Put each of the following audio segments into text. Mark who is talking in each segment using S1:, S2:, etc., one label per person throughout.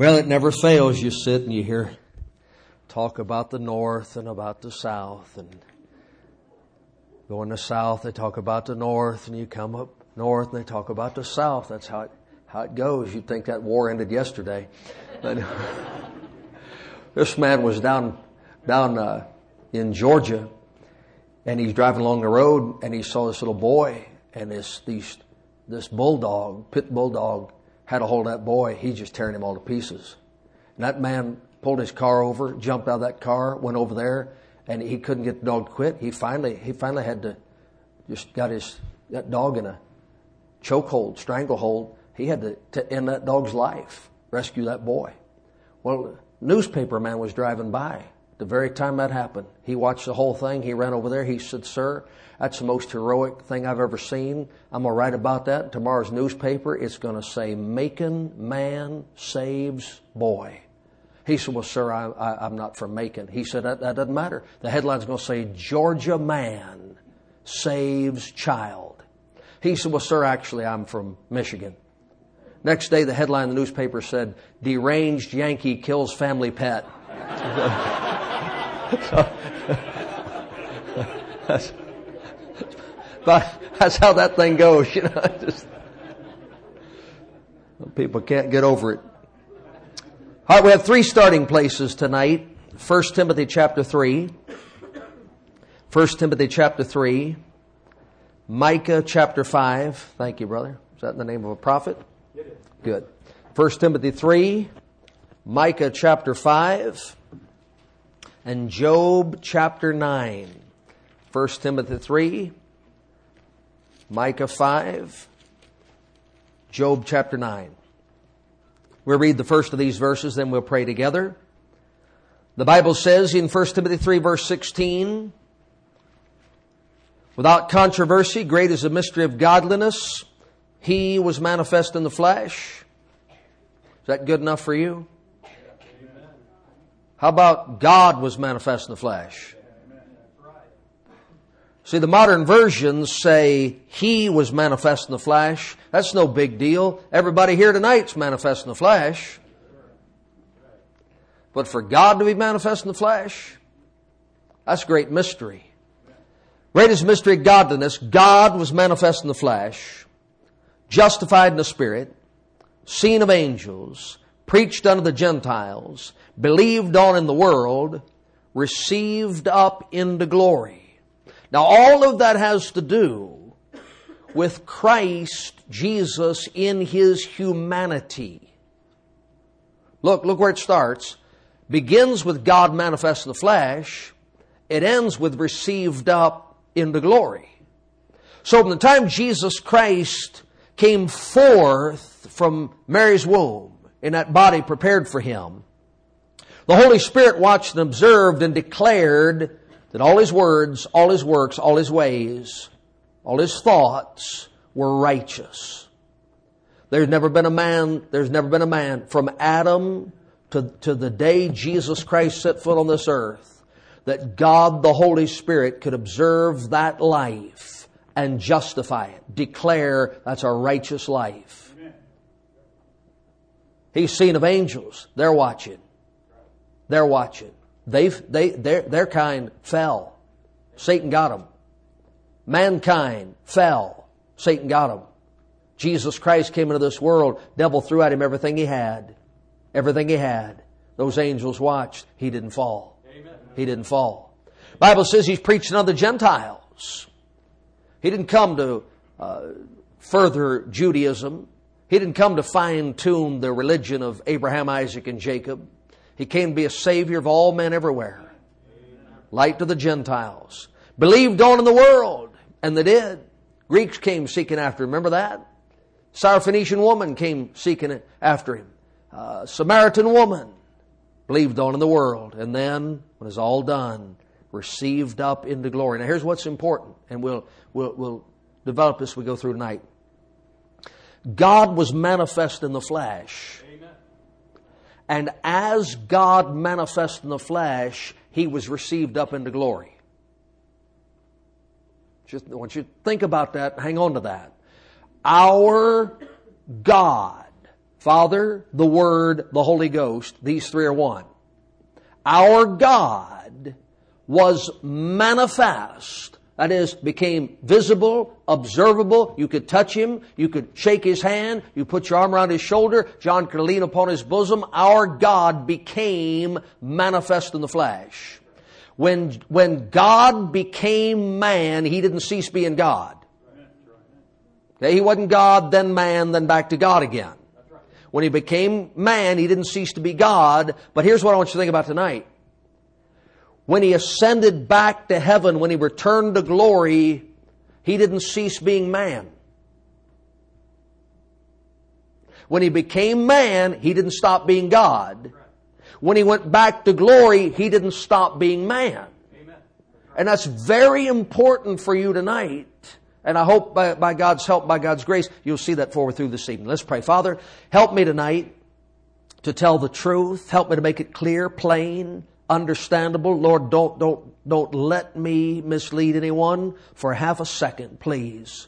S1: Well, it never fails. You sit and you hear talk about the North and about the South and going to South, they talk about the North and you come up North and they talk about the South. That's how it, how it goes. You'd think that war ended yesterday. But this man was down, down, uh, in Georgia and he's driving along the road and he saw this little boy and this, these, this bulldog, pit bulldog had a hold of that boy, He just tearing him all to pieces. And that man pulled his car over, jumped out of that car, went over there, and he couldn't get the dog to quit. He finally, he finally had to, just got his, that dog in a chokehold, stranglehold. He had to, to end that dog's life, rescue that boy. Well, newspaper man was driving by the very time that happened. He watched the whole thing. He ran over there. He said, Sir, that's the most heroic thing I've ever seen. I'm going to write about that. Tomorrow's newspaper, it's going to say, Macon man saves boy. He said, Well, sir, I, am not from Macon. He said, that, that doesn't matter. The headline's going to say, Georgia man saves child. He said, Well, sir, actually, I'm from Michigan. Next day, the headline in the newspaper said, Deranged Yankee kills family pet. that's, but that's how that thing goes, you know. Just, people can't get over it. All right, we have three starting places tonight. 1 Timothy chapter 3. 1 Timothy chapter 3. Micah chapter 5. Thank you, brother. Is that in the name of a prophet? Good. 1 Timothy 3. Micah chapter 5 and Job chapter 9. 1 Timothy 3, Micah 5, Job chapter 9. We'll read the first of these verses, then we'll pray together. The Bible says in 1 Timothy 3 verse 16, Without controversy, great is the mystery of godliness. He was manifest in the flesh. Is that good enough for you? How about God was manifest in the flesh? See, the modern versions say He was manifest in the flesh. That's no big deal. Everybody here tonight's manifest in the flesh. But for God to be manifest in the flesh, that's great mystery. Greatest mystery of godliness, God was manifest in the flesh, justified in the Spirit, seen of angels, preached unto the Gentiles, believed on in the world, received up into glory. Now all of that has to do with Christ Jesus in His humanity. Look, look where it starts. Begins with God manifest in the flesh. It ends with received up into glory. So from the time Jesus Christ came forth from Mary's womb in that body prepared for Him, the Holy Spirit watched and observed and declared that all his words, all his works, all his ways, all his thoughts were righteous. There's never been a man, there's never been a man from Adam to, to the day Jesus Christ set foot on this earth that God the Holy Spirit could observe that life and justify it, declare that's a righteous life. He's seen of angels. They're watching. They're watching. They've, they, their, their kind fell. Satan got them. Mankind fell. Satan got them. Jesus Christ came into this world. Devil threw at him everything he had. Everything he had. Those angels watched. He didn't fall. Amen. He didn't fall. Bible says he's preaching on the Gentiles. He didn't come to uh, further Judaism. He didn't come to fine tune the religion of Abraham, Isaac, and Jacob. He came to be a savior of all men everywhere. Light to the Gentiles. Believed on in the world, and they did. Greeks came seeking after him. Remember that? Syrophoenician woman came seeking after him. Uh, Samaritan woman believed on in the world, and then, when it's all done, received up into glory. Now, here's what's important, and we'll, we'll, we'll develop this as we go through tonight. God was manifest in the flesh and as God manifest in the flesh, he was received up into glory. Just I want you to think about that, hang on to that. Our God, Father, the Word, the Holy Ghost, these three are one. Our God was manifest. That is, became visible, observable. You could touch him. You could shake his hand. You put your arm around his shoulder. John could lean upon his bosom. Our God became manifest in the flesh. When, when God became man, he didn't cease being God. He wasn't God, then man, then back to God again. When he became man, he didn't cease to be God. But here's what I want you to think about tonight. When he ascended back to heaven, when he returned to glory, he didn't cease being man. When he became man, he didn't stop being God. When he went back to glory, he didn't stop being man. And that's very important for you tonight and I hope by, by, God's help, by God's grace, you'll see that forward through this evening. Let's pray. Father, help me tonight to tell the truth. Help me to make it clear, plain, understandable. Lord, don't, don't, don't let me mislead anyone for half a second, please.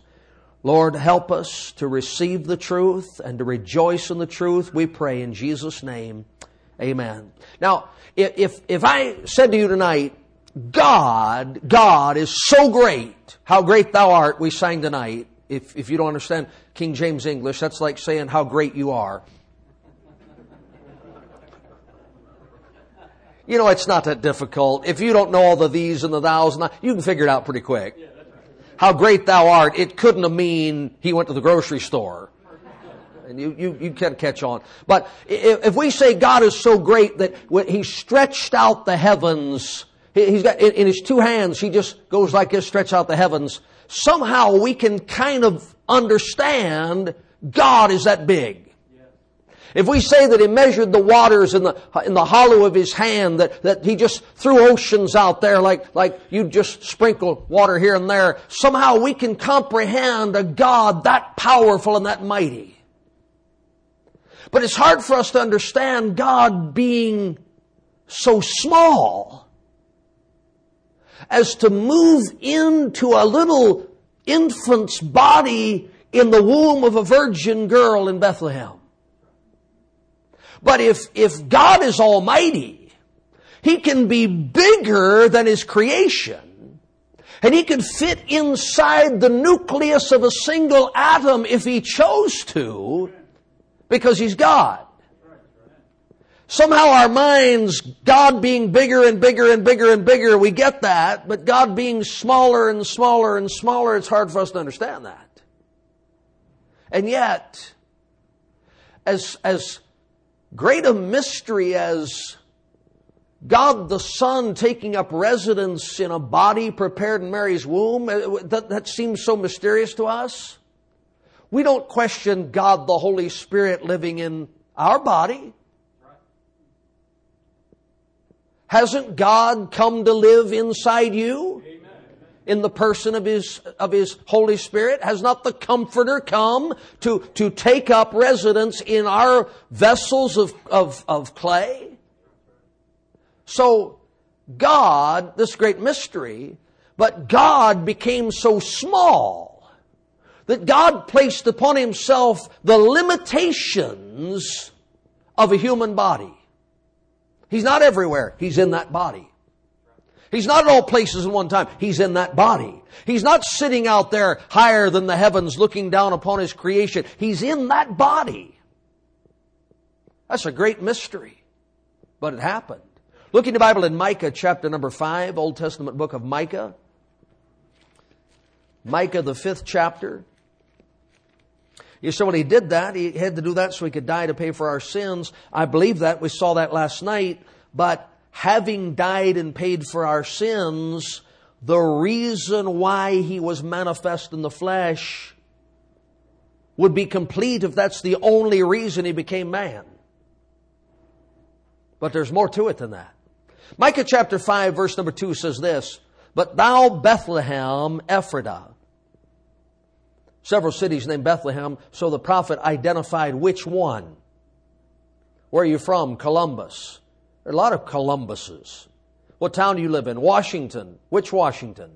S1: Lord, help us to receive the truth and to rejoice in the truth. We pray in Jesus' name. Amen. Now, if, if I said to you tonight, God, God is so great. How great thou art, we sang tonight. If, if you don't understand King James English, that's like saying how great you are. You know, it's not that difficult. If you don't know all the these and the thous and the, you can figure it out pretty quick. How great thou art, it couldn't have mean he went to the grocery store. And you, you, you can catch on. But if, if we say God is so great that he stretched out the heavens He's got, in his two hands, he just goes like this, stretch out the heavens. Somehow we can kind of understand God is that big. If we say that he measured the waters in the, in the hollow of his hand, that, that he just threw oceans out there like, like you just sprinkle water here and there, somehow we can comprehend a God that powerful and that mighty. But it's hard for us to understand God being so small as to move into a little infant's body in the womb of a virgin girl in Bethlehem. But if, if God is almighty, He can be bigger than His creation. And He can fit inside the nucleus of a single atom if He chose to, because He's God. Somehow our minds, God being bigger and bigger and bigger and bigger, we get that, but God being smaller and smaller and smaller, it's hard for us to understand that. And yet, as, as great a mystery as God the Son taking up residence in a body prepared in Mary's womb, uh, that, that seems so mysterious to us. We don't question God the Holy Spirit living in our body. Hasn't God come to live inside you? In the person of his, of his Holy Spirit? Has not the Comforter come to, to take up residence in our vessels of, of, of clay? So, God, this great mystery, but God became so small that God placed upon himself the limitations of a human body. He's not everywhere. He's in that body. He's not at all places at one time. He's in that body. He's not sitting out there higher than the heavens looking down upon His creation. He's in that body. That's a great mystery. But it happened. Look in the Bible in Micah chapter number 5, Old Testament book of Micah. Micah, the fifth chapter. You say, when he did that, he had to do that so he could die to pay for our sins. I believe that. We saw that last night. But having died and paid for our sins, the reason why he was manifest in the flesh would be complete if that's the only reason he became man. But there's more to it than that. Micah chapter 5 verse number 2 says this, But thou Bethlehem Ephratah, several cities named Bethlehem, so the prophet identified which one. Where are you from? Columbus. There are a lot of Columbuses. What town do you live in? Washington. Which Washington?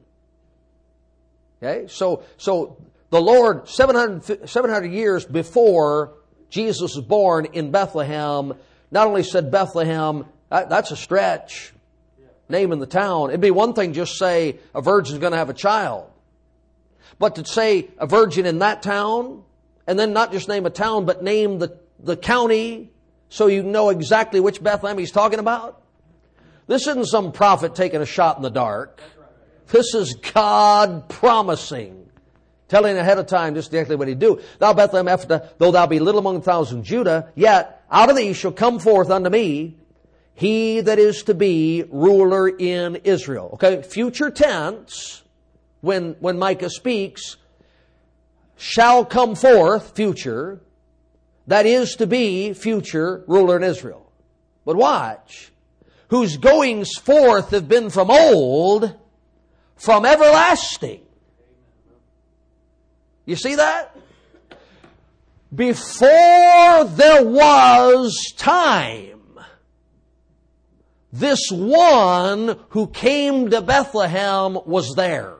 S1: Okay, so, so the Lord, 700, 700 years before Jesus was born in Bethlehem. Not only said Bethlehem, that, that's a stretch. Naming the town. It'd be one thing just say a virgin's going to have a child. But to say a virgin in that town, and then not just name a town, but name the, the county so you know exactly which Bethlehem he's talking about. This isn't some prophet taking a shot in the dark. This is God promising, telling ahead of time just exactly what he'd do. Thou Bethlehem Ephratah, though thou be little among the thousand Judah, yet out of thee shall come forth unto me he that is to be ruler in Israel. Okay, future tense, when, when Micah speaks, shall come forth, future, that is to be future ruler in Israel. But watch, whose goings forth have been from old, from everlasting. You see that? Before there was time, this one who came to Bethlehem was there.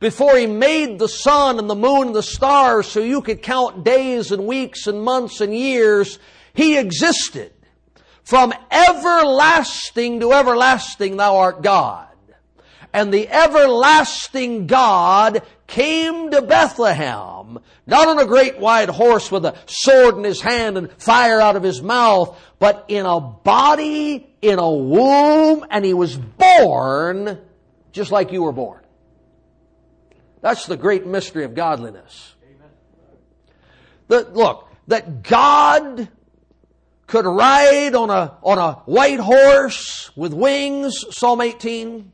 S1: Before he made the sun and the moon and the stars so you could count days and weeks and months and years, he existed. From everlasting to everlasting thou art God. And the everlasting God came to Bethlehem, not on a great white horse with a sword in his hand and fire out of his mouth, but in a body, in a womb, and he was born just like you were born. That's the great mystery of godliness. That, look, that God could ride on a, on a white horse with wings, Psalm 18.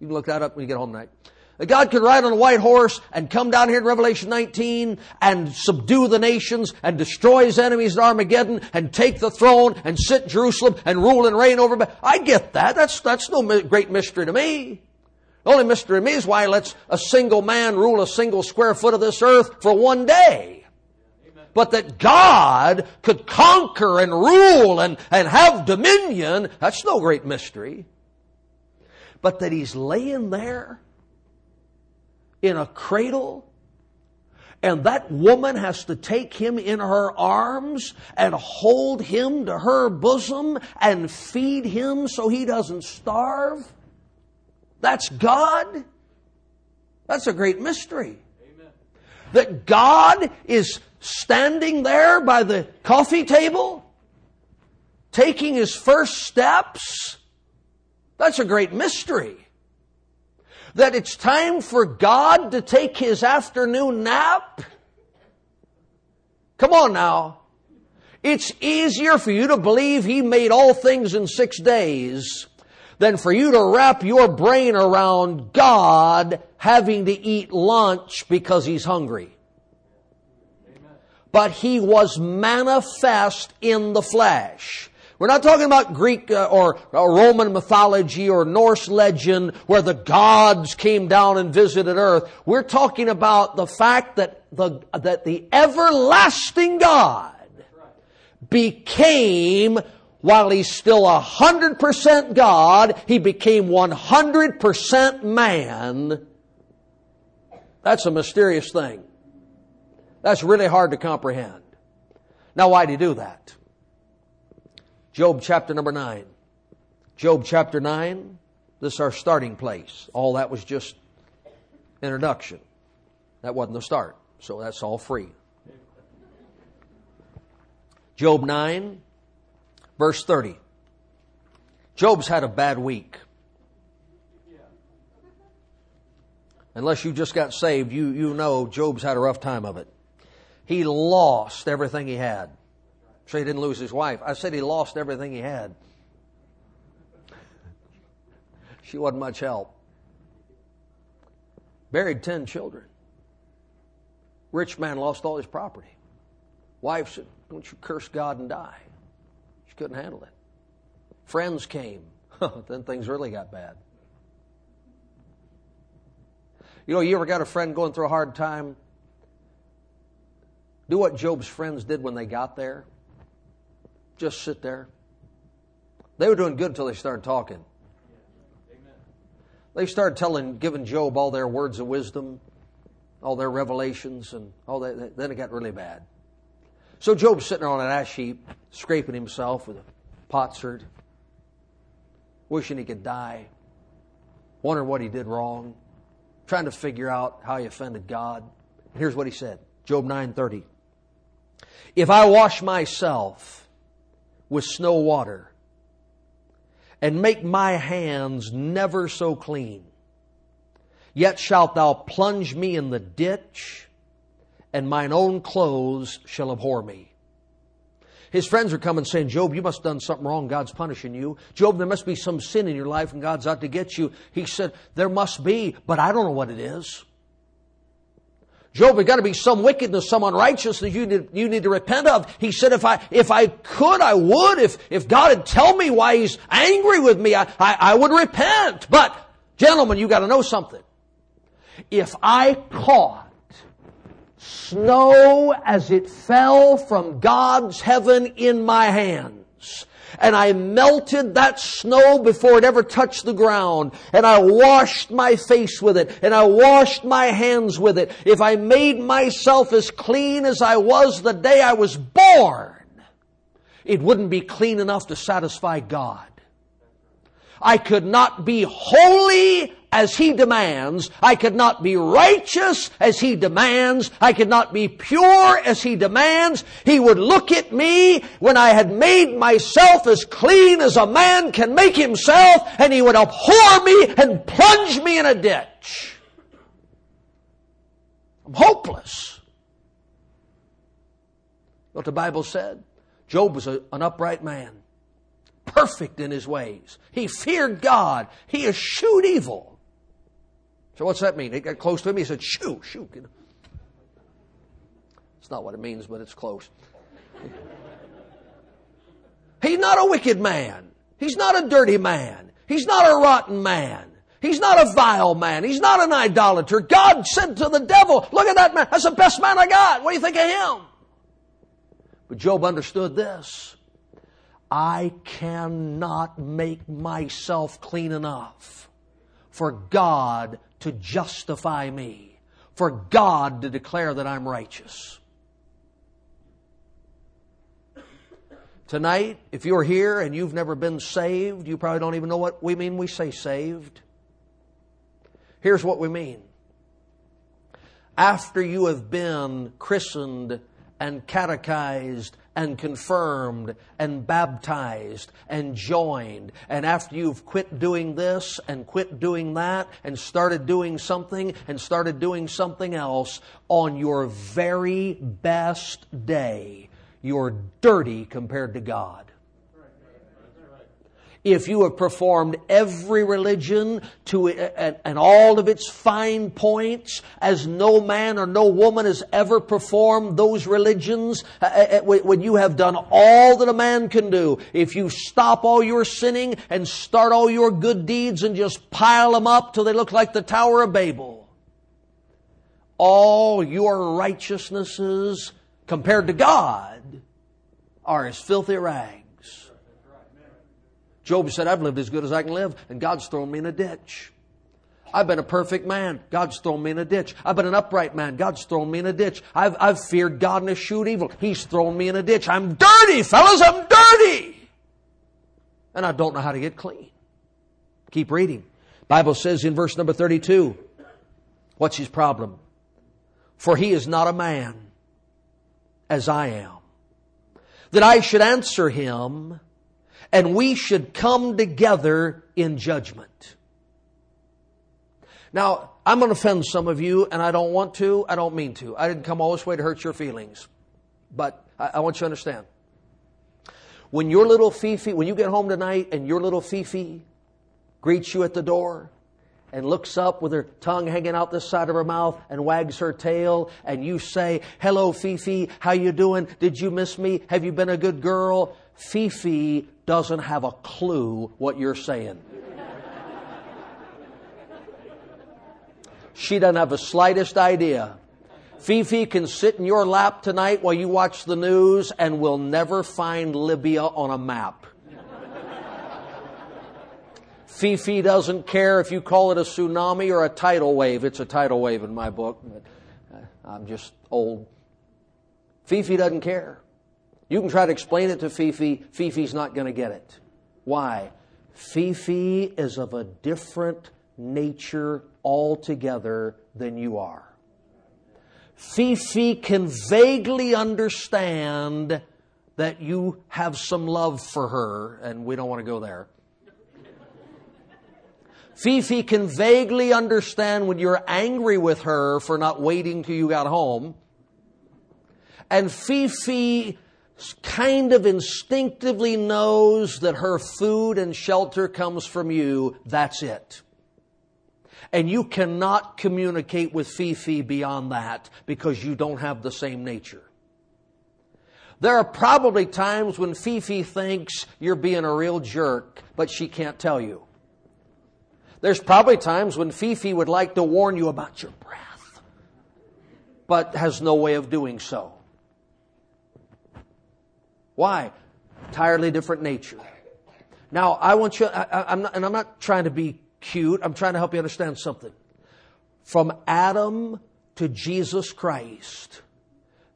S1: You can look that up when you get home tonight. That God could ride on a white horse and come down here in Revelation 19 and subdue the nations and destroy his enemies at Armageddon and take the throne and sit in Jerusalem and rule and reign over. I get that. That's, that's no great mystery to me. The only mystery to me is why lets a single man rule a single square foot of this earth for one day. But that God could conquer and rule and, and have dominion, that's no great mystery but that he's laying there in a cradle and that woman has to take him in her arms and hold him to her bosom and feed him so he doesn't starve. That's God. That's a great mystery. Amen. That God is standing there by the coffee table, taking his first steps that's a great mystery. That it's time for God to take his afternoon nap. Come on now. It's easier for you to believe he made all things in six days than for you to wrap your brain around God having to eat lunch because he's hungry. But he was manifest in the flesh. We're not talking about Greek uh, or uh, Roman mythology or Norse legend where the gods came down and visited earth. We're talking about the fact that the, that the everlasting God became while he's still a hundred percent God, he became one hundred percent man. That's a mysterious thing. That's really hard to comprehend. Now, why did he do that? Job chapter number 9. Job chapter 9, this is our starting place. All that was just introduction. That wasn't the start. So that's all free. Job 9, verse 30. Job's had a bad week. Unless you just got saved, you, you know Job's had a rough time of it. He lost everything he had. So he didn't lose his wife. I said he lost everything he had. She wasn't much help. Buried 10 children. Rich man lost all his property. Wife said, Don't you curse God and die. Couldn't handle it. Friends came. then things really got bad. You know, you ever got a friend going through a hard time? Do what Job's friends did when they got there just sit there. They were doing good until they started talking. They started telling, giving Job all their words of wisdom, all their revelations, and all that. Then it got really bad. So Job's sitting on an ash heap, scraping himself with a potsherd, wishing he could die, wondering what he did wrong, trying to figure out how he offended God. Here's what he said. Job 9:30. If I wash myself with snow water and make my hands never so clean, yet shalt thou plunge me in the ditch and mine own clothes shall abhor me. His friends are coming saying, Job, you must have done something wrong. God's punishing you. Job, there must be some sin in your life and God's out to get you. He said, there must be, but I don't know what it is. Job, there's got to be some wickedness, some unrighteousness you need, you need to repent of. He said, if I, if I could, I would. If, if God would tell me why He's angry with me, I, I, I would repent. But, gentlemen, you got to know something. If I caught snow as it fell from God's heaven in my hands, and I melted that snow before it ever touched the ground, and I washed my face with it, and I washed my hands with it. If I made myself as clean as I was the day I was born, it wouldn't be clean enough to satisfy God. I could not be holy as He demands. I could not be righteous as He demands. I could not be pure as He demands. He would look at me when I had made myself as clean as a man can make himself and He would abhor me and plunge me in a ditch. I'm hopeless. What the Bible said? Job was a, an upright man perfect in his ways. He feared God. He eschewed evil. So what's that mean? He got close to him. He said, "Shoo, shoo." It's not what it means, but it's close. He's not a wicked man. He's not a dirty man. He's not a rotten man. He's not a vile man. He's not an idolater. God said to the devil, look at that man. That's the best man I got. What do you think of him? But Job understood this. I cannot make myself clean enough for God to justify me, for God to declare that I'm righteous. Tonight, if you're here and you've never been saved, you probably don't even know what we mean we say saved. Here's what we mean. After you have been christened and catechized and confirmed and baptized and joined. And after you've quit doing this and quit doing that and started doing something and started doing something else, on your very best day, you're dirty compared to God if you have performed every religion to and all of its fine points as no man or no woman has ever performed those religions uh, uh, uh, when you have done all that a man can do if you stop all your sinning and start all your good deeds and just pile them up till they look like the tower of babel all your righteousnesses compared to god are as filthy rags Job said, I've lived as good as I can live, and God's thrown me in a ditch. I've been a perfect man. God's thrown me in a ditch. I've been an upright man. God's thrown me in a ditch. I've, I've feared God and eschewed evil. He's thrown me in a ditch. I'm dirty, fellas. I'm dirty. And I don't know how to get clean. Keep reading. Bible says in verse number 32, what's his problem? For he is not a man as I am. That I should answer him and we should come together in judgment. Now, I'm going to offend some of you, and I don't want to. I don't mean to. I didn't come all this way to hurt your feelings. But I, I want you to understand. When your little Fifi, when you get home tonight and your little Fifi greets you at the door and looks up with her tongue hanging out the side of her mouth and wags her tail and you say, hello Fifi, how you doing? Did you miss me? Have you been a good girl? Fifi doesn't have a clue what you're saying. She doesn't have the slightest idea. Fifi can sit in your lap tonight while you watch the news and will never find Libya on a map. Fifi doesn't care if you call it a tsunami or a tidal wave. It's a tidal wave in my book. Uh, I'm just old. Fifi doesn't care. You can try to explain it to Fifi. Fifi's not going to get it. Why? Fifi is of a different nature altogether than you are. Fifi can vaguely understand that you have some love for her, and we don't want to go there. Fifi can vaguely understand when you're angry with her for not waiting till you got home. And Fifi kind of instinctively knows that her food and shelter comes from you. That's it. And you cannot communicate with Fifi beyond that because you don't have the same nature. There are probably times when Fifi thinks you're being a real jerk, but she can't tell you. There's probably times when Fifi would like to warn you about your breath, but has no way of doing so. Why? Entirely different nature. Now, I want you, I, am not, and I'm not trying to be cute, I'm trying to help you understand something. From Adam to Jesus Christ,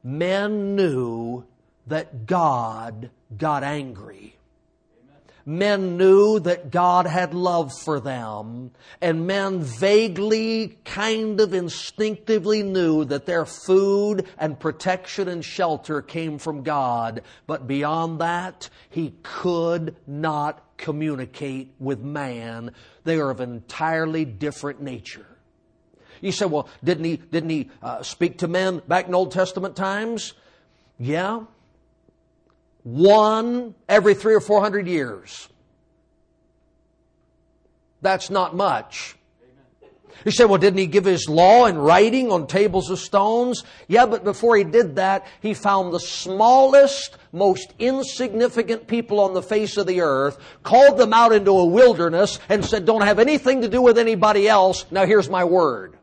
S1: men knew that God got angry men knew that God had love for them, and men vaguely, kind of instinctively knew that their food and protection and shelter came from God. But beyond that, he could not communicate with man. They are of entirely different nature. You say, well, didn't he, didn't he uh, speak to men back in Old Testament times? Yeah, one every three or four hundred years. That's not much. You say, well, didn't he give his law in writing on tables of stones? Yeah, but before he did that, he found the smallest, most insignificant people on the face of the earth, called them out into a wilderness, and said, don't have anything to do with anybody else. Now here's my word.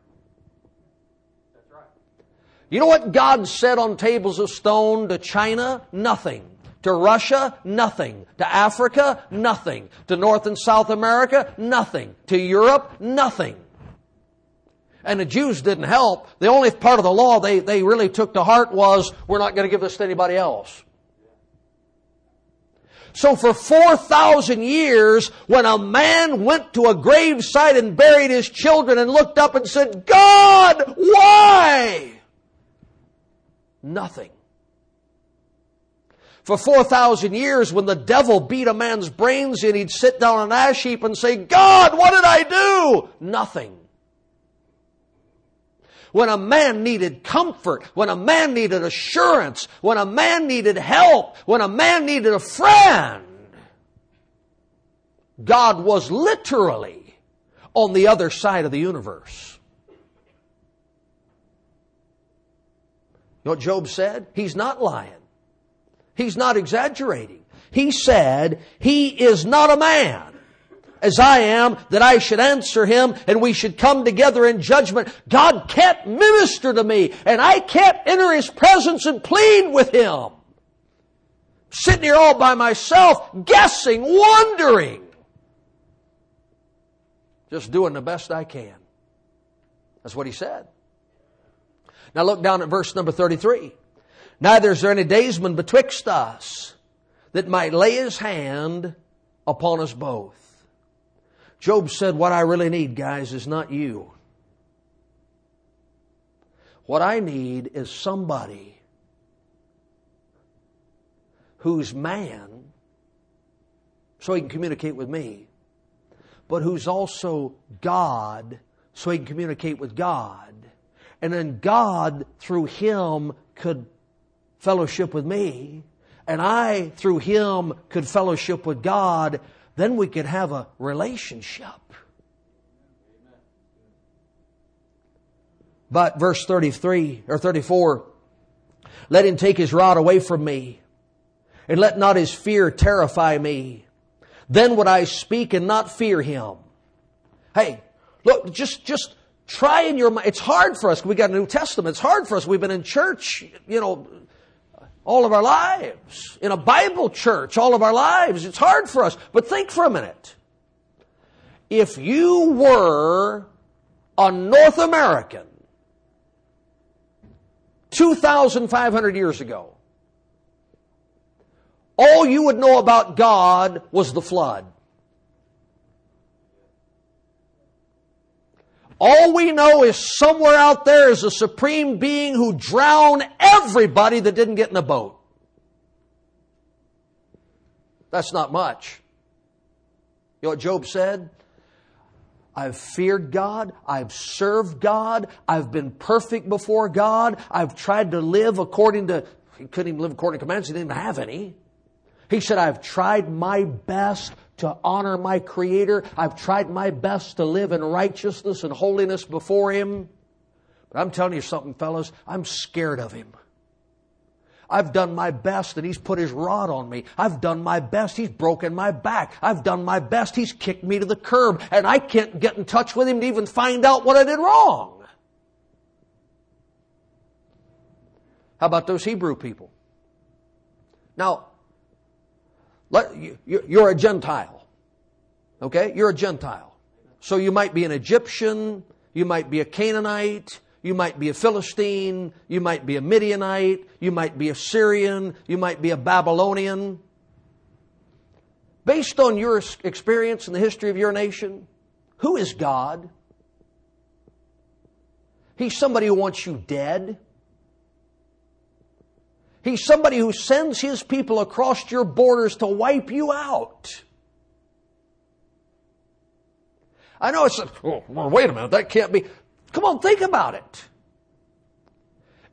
S1: You know what God said on tables of stone to China? Nothing. To Russia, nothing. To Africa, nothing. To North and South America, nothing. To Europe, nothing. And the Jews didn't help. The only part of the law they, they really took to heart was, we're not going to give this to anybody else. So for 4,000 years, when a man went to a gravesite and buried his children and looked up and said, God, why? Nothing. For 4,000 years, when the devil beat a man's brains in, he'd sit down on an ash heap and say, God, what did I do? Nothing. When a man needed comfort, when a man needed assurance, when a man needed help, when a man needed a friend, God was literally on the other side of the universe. You know what Job said? He's not lying. He's not exaggerating. He said, He is not a man as I am that I should answer him and we should come together in judgment. God can't minister to me and I can't enter his presence and plead with him. Sitting here all by myself, guessing, wondering. Just doing the best I can. That's what he said. Now look down at verse number 33. Neither is there any daysman betwixt us that might lay his hand upon us both. Job said, What I really need, guys, is not you. What I need is somebody who's man, so he can communicate with me, but who's also God, so he can communicate with God. And then God, through him, could fellowship with me, and I, through him, could fellowship with God, then we could have a relationship. But verse 33 or 34, let him take his rod away from me, and let not his fear terrify me. Then would I speak and not fear him. Hey, look, just, just try in your mind. It's hard for us. We got a New Testament. It's hard for us. We've been in church, you know, all of our lives, in a Bible church all of our lives. It's hard for us. But think for a minute. If you were a North American 2,500 years ago, all you would know about God was the flood. All we know is somewhere out there is a supreme being who drowned everybody that didn't get in a boat. That's not much. You know what Job said? I've feared God. I've served God. I've been perfect before God. I've tried to live according to, he couldn't even live according to commandments. He didn't have any. He said, I've tried my best to honor my Creator. I've tried my best to live in righteousness and holiness before Him. But I'm telling you something, fellas, I'm scared of Him. I've done my best and he's put his rod on me. I've done my best. He's broken my back. I've done my best. He's kicked me to the curb and I can't get in touch with him to even find out what I did wrong. How about those Hebrew people? Now, you're a Gentile. Okay? You're a Gentile. So you might be an Egyptian, you might be a Canaanite, you might be a Philistine, you might be a Midianite, you might be a Syrian, you might be a Babylonian. Based on your experience in the history of your nation, who is God? He's somebody who wants you dead. He's somebody who sends his people across your borders to wipe you out. I know it's, a, oh, well, wait a minute, that can't be. Come on, think about it.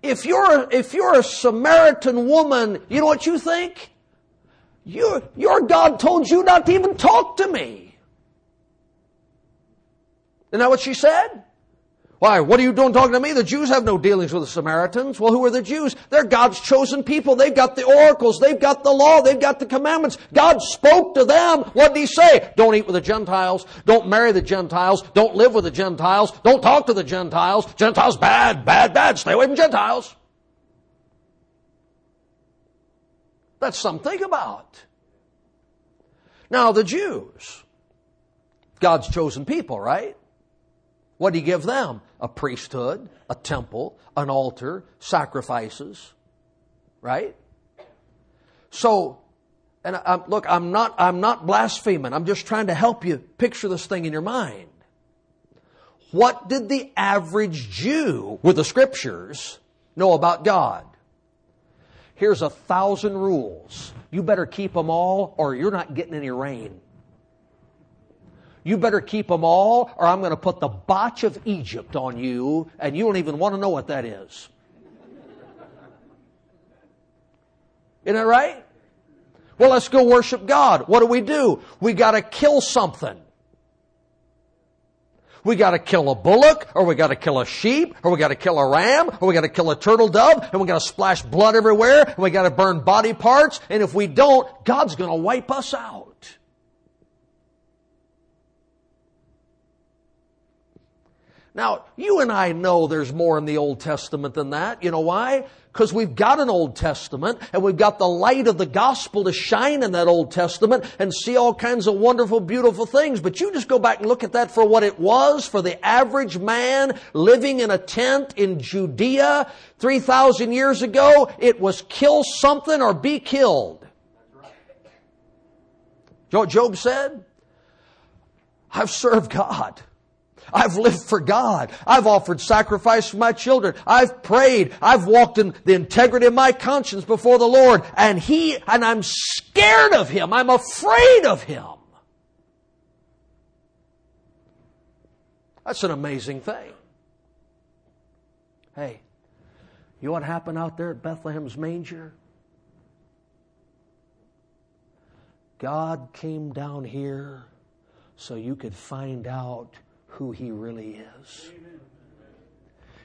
S1: If you're, if you're a Samaritan woman, you know what you think? You, your God told you not to even talk to me. Isn't that what she said? Why? What are you doing talking to me? The Jews have no dealings with the Samaritans. Well, who are the Jews? They're God's chosen people. They've got the oracles. They've got the law. They've got the commandments. God spoke to them. What did He say? Don't eat with the Gentiles. Don't marry the Gentiles. Don't live with the Gentiles. Don't talk to the Gentiles. Gentiles bad, bad, bad. Stay away from Gentiles. That's something about. Now, the Jews, God's chosen people, right? What did he give them? A priesthood, a temple, an altar, sacrifices. Right? So, and I, look, I'm not, I'm not blaspheming. I'm just trying to help you picture this thing in your mind. What did the average Jew with the scriptures know about God? Here's a thousand rules. You better keep them all or you're not getting any rain. You better keep them all, or I'm going to put the botch of Egypt on you, and you don't even want to know what that is. Isn't that right? Well, let's go worship God. What do we do? We got to kill something. We got to kill a bullock, or we got to kill a sheep, or we got to kill a ram, or we got to kill a turtle dove, and we got to splash blood everywhere, and we got to burn body parts, and if we don't, God's going to wipe us out. Now, you and I know there's more in the Old Testament than that. You know why? Because we've got an Old Testament and we've got the light of the gospel to shine in that Old Testament and see all kinds of wonderful, beautiful things. But you just go back and look at that for what it was for the average man living in a tent in Judea 3,000 years ago. It was kill something or be killed. Job said? I've served God. I've lived for God. I've offered sacrifice for my children. I've prayed. I've walked in the integrity of my conscience before the Lord. And He, and I'm scared of Him. I'm afraid of Him. That's an amazing thing. Hey, you know what happened out there at Bethlehem's manger? God came down here so you could find out who He really is.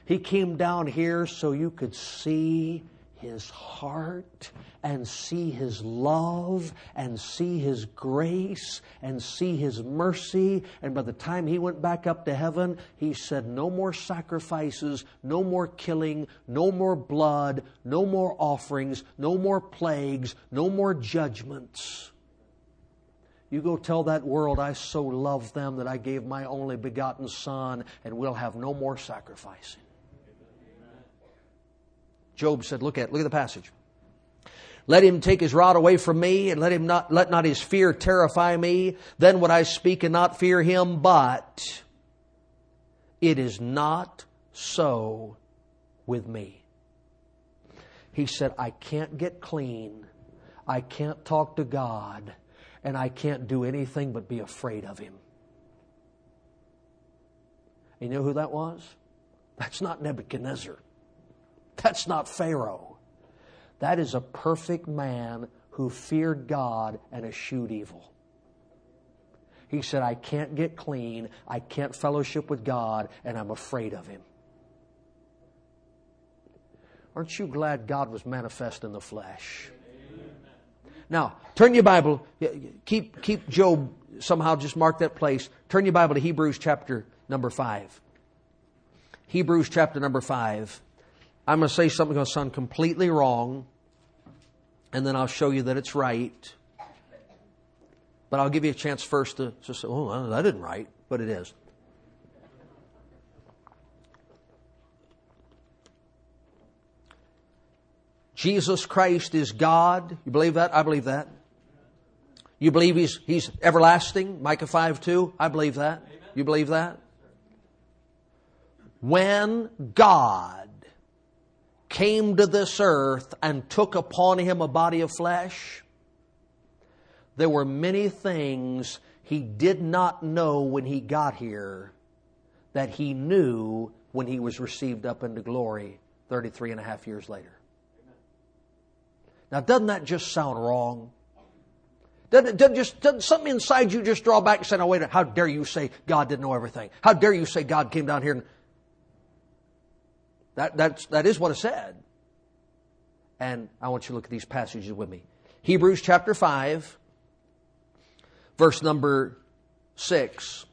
S1: He came down here so you could see His heart and see His love and see His grace and see His mercy. And by the time He went back up to heaven, He said, No more sacrifices, no more killing, no more blood, no more offerings, no more plagues, no more judgments. You go tell that world, I so love them that I gave my only begotten Son, and we'll have no more sacrificing. Job said, look at, look at the passage. Let him take his rod away from me, and let him not let not his fear terrify me. Then would I speak and not fear him, but it is not so with me. He said, I can't get clean. I can't talk to God, and I can't do anything but be afraid of him. You know who that was? That's not Nebuchadnezzar. That's not Pharaoh. That is a perfect man who feared God and eschewed evil. He said, I can't get clean, I can't fellowship with God, and I'm afraid of Him. Aren't you glad God was manifest in the flesh? Now, turn your Bible, keep, keep Job, somehow just mark that place. Turn your Bible to Hebrews chapter number 5. Hebrews chapter number 5. I'm going to say something that's going to sound completely wrong, and then I'll show you that it's right. But I'll give you a chance first to, to say, oh, that isn't right, but it is. Jesus Christ is God. You believe that? I believe that. You believe He's, he's everlasting? Micah 5 2? I believe that. You believe that? When God came to this earth and took upon him a body of flesh, there were many things he did not know when he got here that he knew when he was received up into glory 33 and a half years later. Now, doesn't that just sound wrong? Doesn't, doesn't just, doesn't something inside you just draw back and say, no, wait, how dare you say God didn't know everything? How dare you say God came down here and that, that's, that is what it said. And I want you to look at these passages with me. Hebrews chapter 5, verse number 6.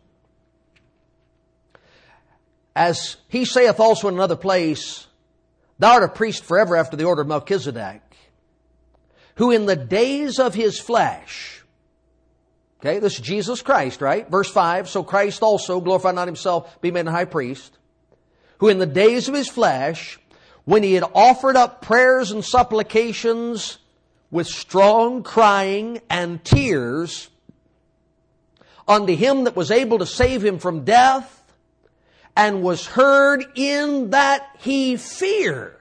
S1: As he saith also in another place, Thou art a priest forever after the order of Melchizedek, who in the days of his flesh, okay, this is Jesus Christ, right? Verse 5, so Christ also glorified not himself, be made a high priest who in the days of his flesh, when he had offered up prayers and supplications with strong crying and tears unto him that was able to save him from death, and was heard in that he feared.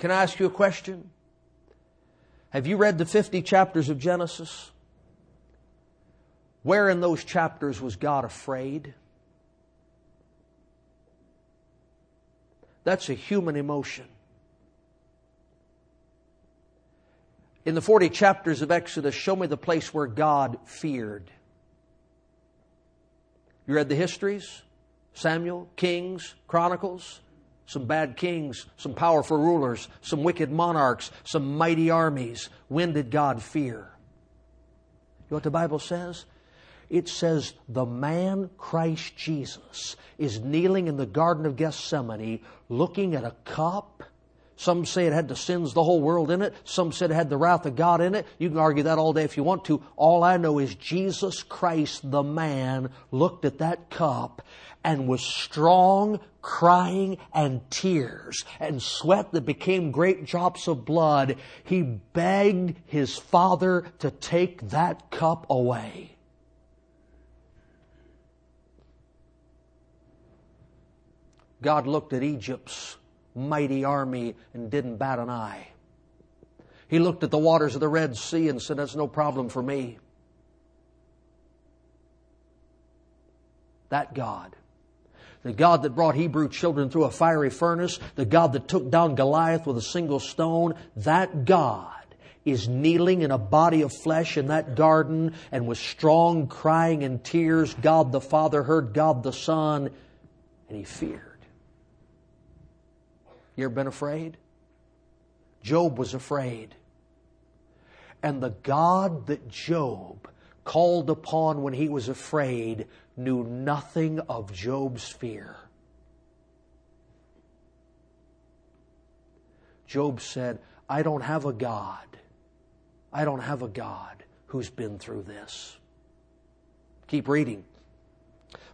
S1: Can I ask you a question? Have you read the 50 chapters of Genesis? Where in those chapters was God afraid? That's a human emotion. In the 40 chapters of Exodus, show me the place where God feared. You read the histories? Samuel, Kings, Chronicles, some bad kings, some powerful rulers, some wicked monarchs, some mighty armies. When did God fear? You know what the Bible says? it says the man Christ Jesus is kneeling in the Garden of Gethsemane looking at a cup. Some say it had the sins of the whole world in it. Some said it had the wrath of God in it. You can argue that all day if you want to. All I know is Jesus Christ, the man, looked at that cup and was strong, crying and tears and sweat that became great drops of blood. He begged his father to take that cup away. God looked at Egypt's mighty army and didn't bat an eye. He looked at the waters of the Red Sea and said, That's no problem for me. That God. The God that brought Hebrew children through a fiery furnace, the God that took down Goliath with a single stone, that God is kneeling in a body of flesh in that garden and with strong crying and tears, God the Father heard God the Son, and he feared. You ever been afraid? Job was afraid. And the God that Job called upon when he was afraid knew nothing of Job's fear. Job said, I don't have a God. I don't have a God who's been through this. Keep reading.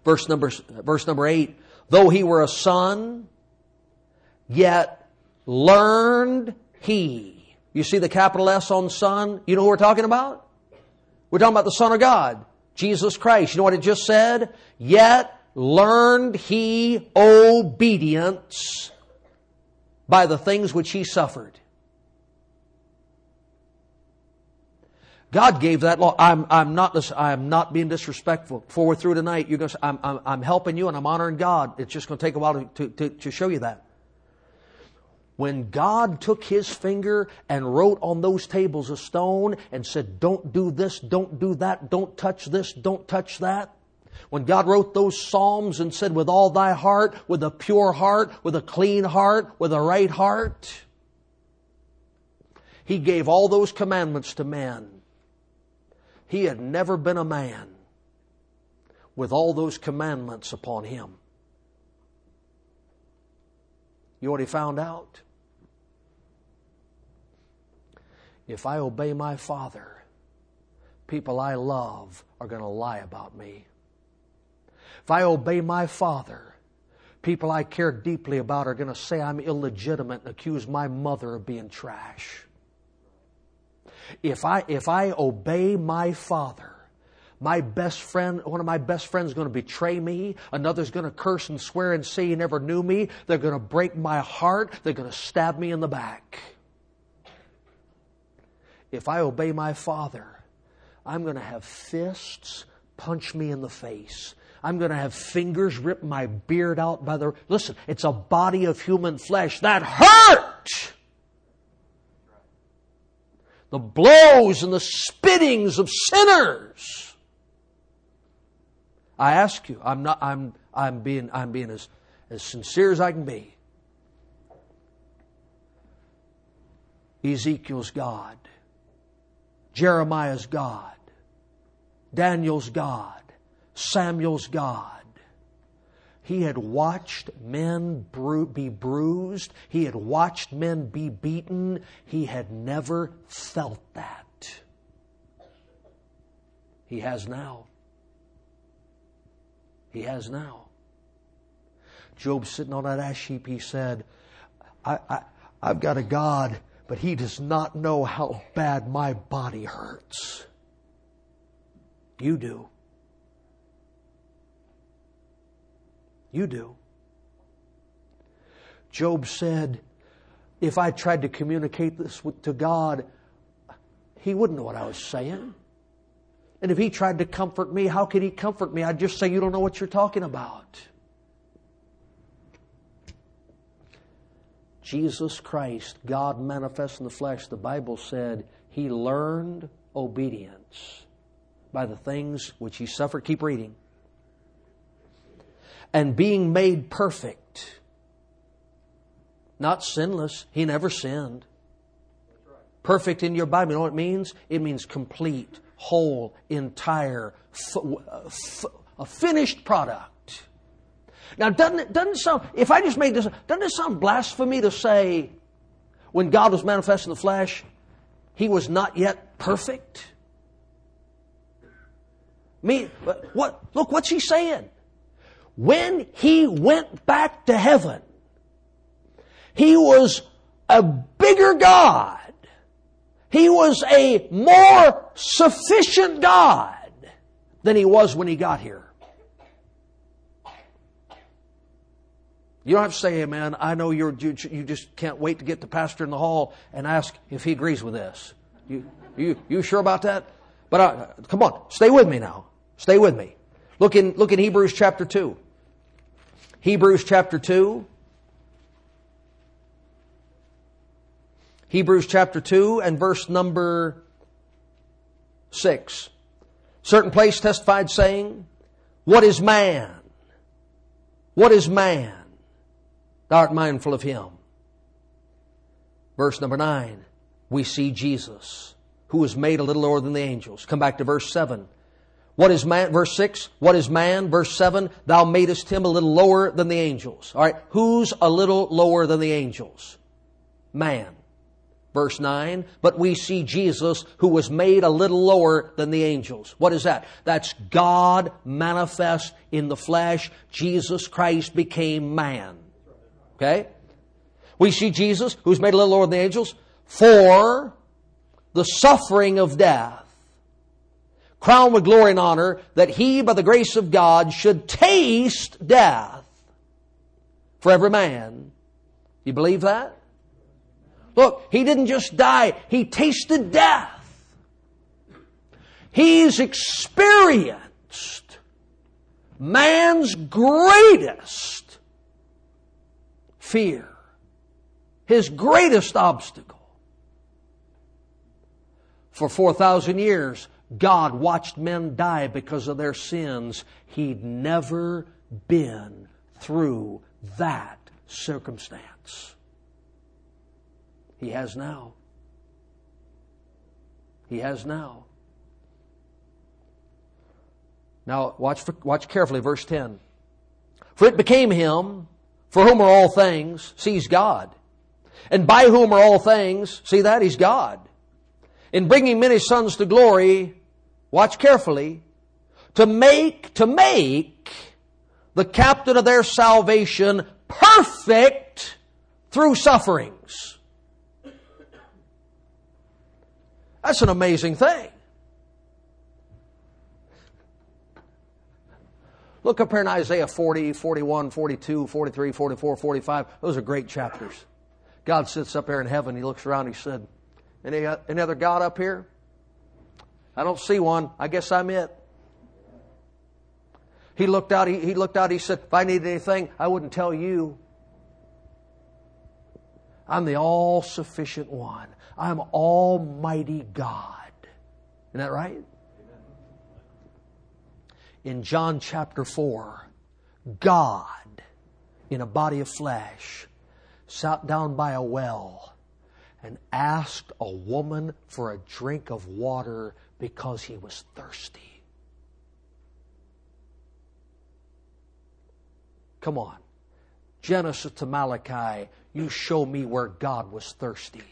S1: Verse number, verse number eight. Though he were a son, Yet learned he. You see the capital S on Son? You know who we're talking about? We're talking about the Son of God, Jesus Christ. You know what it just said? Yet learned he obedience by the things which he suffered. God gave that law. I'm, I'm not, I'm not being disrespectful. Before we're through tonight, you're going to, I'm, I'm, I'm helping you and I'm honoring God. It's just going to take a while to, to, to show you that. When God took His finger and wrote on those tables of stone and said, don't do this, don't do that, don't touch this, don't touch that. When God wrote those Psalms and said, with all thy heart, with a pure heart, with a clean heart, with a right heart, He gave all those commandments to man. He had never been a man with all those commandments upon him. You know what he found out? If I obey my Father, people I love are going to lie about me. If I obey my Father, people I care deeply about are going to say I'm illegitimate and accuse my mother of being trash. If I, if I obey my father, my best friend, one of my best friends is going to betray me. Another's going to curse and swear and say he never knew me. They're going to break my heart. They're going to stab me in the back. If I obey my father, I'm going to have fists punch me in the face. I'm going to have fingers rip my beard out by the. Listen, it's a body of human flesh that hurt the blows and the spittings of sinners. I ask you, I'm not, I'm, I'm being, I'm being as, as sincere as I can be. Ezekiel's God. Jeremiah's God. Daniel's God. Samuel's God. He had watched men be bruised. He had watched men be beaten. He had never felt that. He has now. He has now. Job sitting on that ash heap, he said, I, I, I've got a God, but he does not know how bad my body hurts. You do. You do. Job said, if I tried to communicate this to God, he wouldn't know what I was saying. And if he tried to comfort me, how could he comfort me? I'd just say, You don't know what you're talking about. Jesus Christ, God manifest in the flesh, the Bible said he learned obedience by the things which he suffered. Keep reading and being made perfect. Not sinless. He never sinned. Perfect in your Bible. You know what it means? It means complete, whole, entire, f- uh, f- a finished product. Now, doesn't it, doesn't it sound, if I just made this, doesn't it sound blasphemy to say when God was manifest in the flesh, he was not yet perfect? Me, what, look, what's he saying? when he went back to heaven, he was a bigger God. He was a more sufficient God than he was when he got here. You don't have to say, amen. I know you're, you, you just can't wait to get the pastor in the hall and ask if he agrees with this. You, you, you sure about that? But uh, come on, stay with me now. Stay with me. Look in, look in Hebrews chapter 2. Hebrews chapter 2. Hebrews chapter 2 and verse number 6. Certain place testified saying, What is man? What is man? Thou art mindful of him. Verse number 9. We see Jesus, who was made a little lower than the angels. Come back to verse 7. What is man? Verse 6. What is man? Verse 7. Thou madest him a little lower than the angels. Alright. Who's a little lower than the angels? Man. Verse 9. But we see Jesus who was made a little lower than the angels. What is that? That's God manifest in the flesh. Jesus Christ became man. Okay? We see Jesus, who's made a little lower than the angels, for the suffering of death, crowned with glory and honor, that he, by the grace of God, should taste death for every man. You believe that? Look, he didn't just die, he tasted death. He's experienced man's greatest fear, his greatest obstacle. For 4,000 years, God watched men die because of their sins. He'd never been through that circumstance. He has now. He has now. Now, watch, watch carefully, verse 10. For it became him, for whom are all things, sees God. And by whom are all things, see that, he's God. In bringing many sons to glory, watch carefully, to make, to make the captain of their salvation perfect through sufferings. That's an amazing thing. Look up here in Isaiah 40, 41, 42, 43, 44, 45. Those are great chapters. God sits up there in heaven. He looks around. He said, any, any other God up here? I don't see one. I guess I'm it. He looked out. He, he looked out. He said, if I needed anything, I wouldn't tell you. I'm the all sufficient one. I'm Almighty God. Isn't that right? In John chapter 4, God in a body of flesh sat down by a well and asked a woman for a drink of water because he was thirsty. Come on. Genesis to Malachi, you show me where God was thirsty.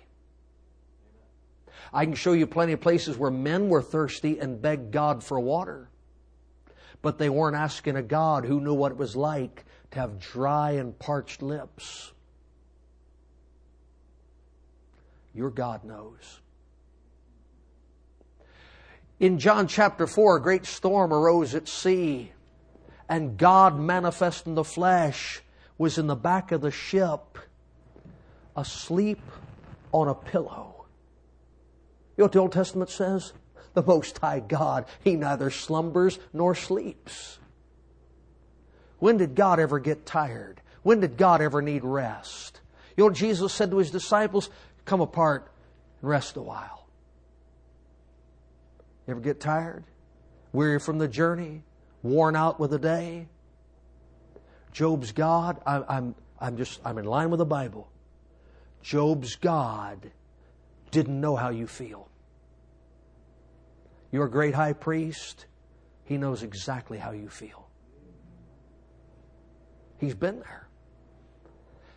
S1: I can show you plenty of places where men were thirsty and begged God for water but they weren't asking a God who knew what it was like to have dry and parched lips. Your God knows. In John chapter 4, a great storm arose at sea, and God manifest in the flesh was in the back of the ship, asleep on a pillow. You know what the Old Testament says? The Most High God. He neither slumbers nor sleeps. When did God ever get tired? When did God ever need rest? You know Jesus said to his disciples? Come apart and rest a while. You ever get tired? Weary from the journey? Worn out with the day? Job's God, I, I'm, I'm just, I'm in line with the Bible. Job's God didn't know how you feel your great high priest, he knows exactly how you feel. He's been there.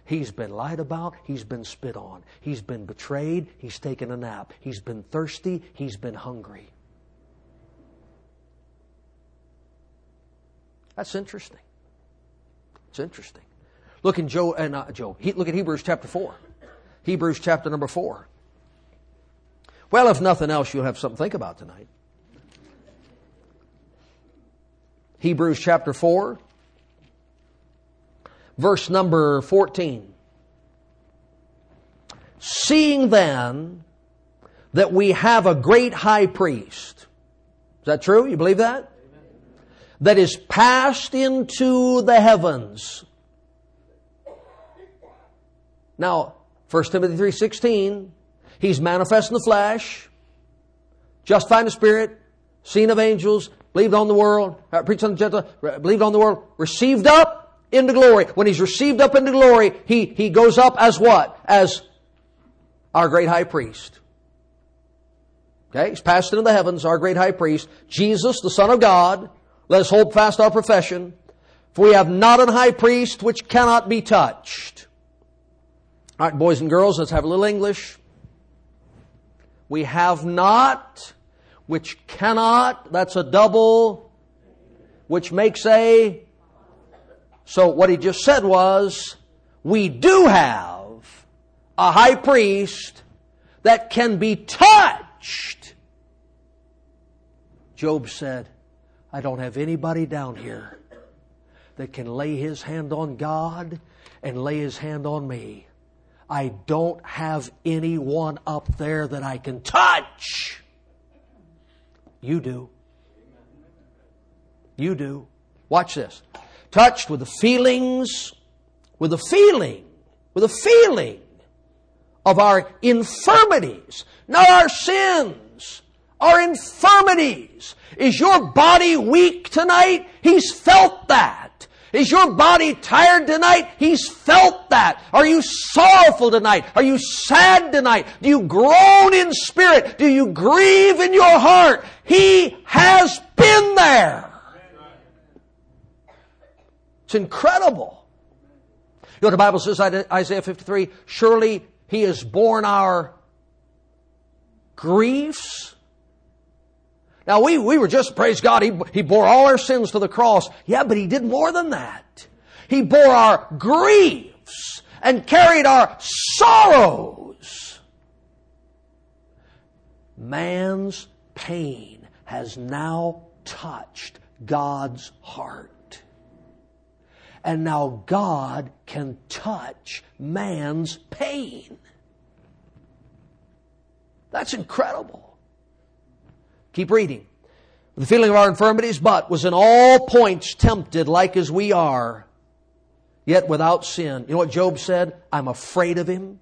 S1: He's been lied about. He's been spit on. He's been betrayed. He's taken a nap. He's been thirsty. He's been hungry. That's interesting. It's interesting. Look in Joe and uh, Joe. He, look at Hebrews chapter four. Hebrews chapter number four. Well, if nothing else, you'll have something to think about tonight. Hebrews chapter 4, verse number 14. Seeing then that we have a great high priest. Is that true? You believe that? That is passed into the heavens. Now, 1 Timothy 3.16, he's manifest in the flesh, justified in the spirit, seen of angels, believed on the world, uh, preached on the Gentiles, believed on the world, received up into glory. When he's received up into glory, he, he goes up as what? As our great high priest. Okay, he's passed into the heavens, our great high priest, Jesus, the Son of God. Let us hold fast our profession. For we have not an high priest which cannot be touched. All right, boys and girls, let's have a little English. We have not which cannot, that's a double, which makes a. So what he just said was, we do have a high priest that can be touched. Job said, I don't have anybody down here that can lay his hand on God and lay his hand on me. I don't have anyone up there that I can touch. You do. You do. Watch this. Touched with the feelings, with the feeling, with the feeling of our infirmities, not our sins, our infirmities. Is your body weak tonight? He's felt that. Is your body tired tonight? He's felt that. Are you sorrowful tonight? Are you sad tonight? Do you groan in spirit? Do you grieve in your heart? He has been there. It's incredible. You know the Bible says, Isaiah 53? Surely He has borne our griefs now we, we were just, praise God, he, he bore all our sins to the cross. Yeah, but he did more than that. He bore our griefs and carried our sorrows. Man's pain has now touched God's heart. And now God can touch man's pain. That's incredible. Keep reading. The feeling of our infirmities, but was in all points tempted like as we are, yet without sin. You know what Job said? I'm afraid of him.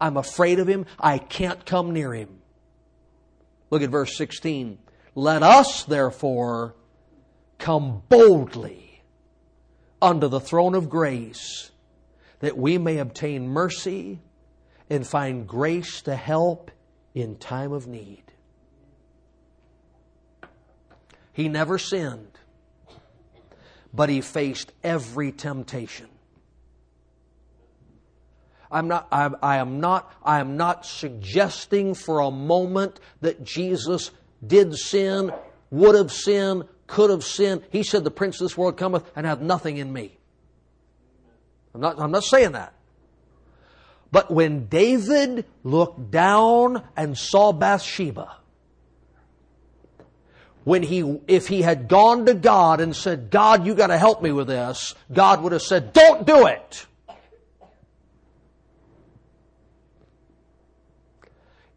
S1: I'm afraid of him. I can't come near him. Look at verse 16. Let us therefore come boldly unto the throne of grace that we may obtain mercy and find grace to help in time of need. He never sinned, but he faced every temptation. I'm not, I, I, am not, I am not suggesting for a moment that Jesus did sin, would have sinned, could have sinned. He said, The prince of this world cometh and hath nothing in me. I'm not, I'm not saying that. But when David looked down and saw Bathsheba, when he, if he had gone to God and said, God, you gotta help me with this, God would have said, don't do it.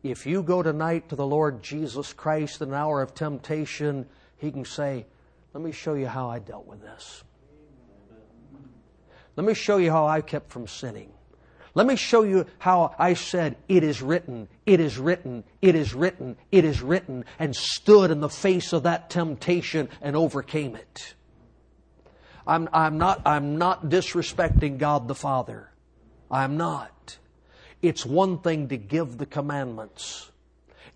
S1: If you go tonight to the Lord Jesus Christ in an hour of temptation, He can say, Let me show you how I dealt with this. Let me show you how I kept from sinning. Let me show you how I said, It is written, it is written, it is written, it is written, and stood in the face of that temptation and overcame it. I'm, I'm, not, I'm not disrespecting God the Father. I'm not. It's one thing to give the commandments,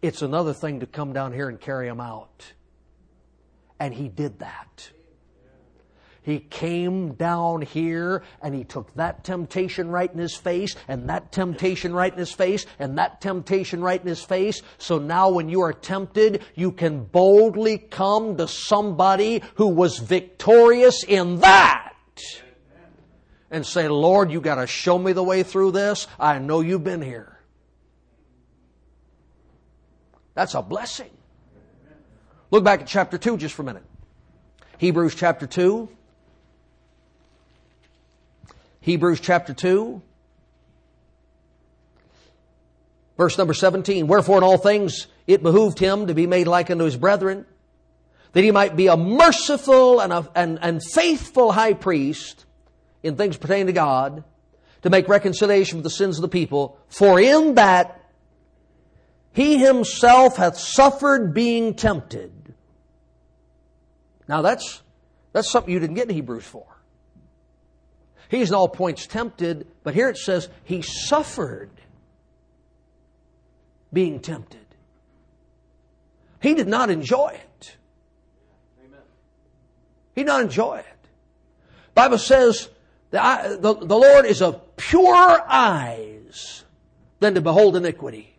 S1: it's another thing to come down here and carry them out. And He did that. He came down here and he took that temptation right in his face and that temptation right in his face and that temptation right in his face. So now when you are tempted, you can boldly come to somebody who was victorious in that and say, Lord, you gotta show me the way through this. I know you've been here. That's a blessing. Look back at chapter 2 just for a minute. Hebrews chapter 2. Hebrews chapter 2, verse number 17. Wherefore in all things it behooved him to be made like unto his brethren, that he might be a merciful and, a, and, and faithful high priest in things pertaining to God, to make reconciliation for the sins of the people. For in that he himself hath suffered being tempted. Now that's, that's something you didn't get in Hebrews 4. He's in all points tempted, but here it says he suffered being tempted. He did not enjoy it. He did not enjoy it. Bible says the, the, the Lord is of purer eyes than to behold iniquity.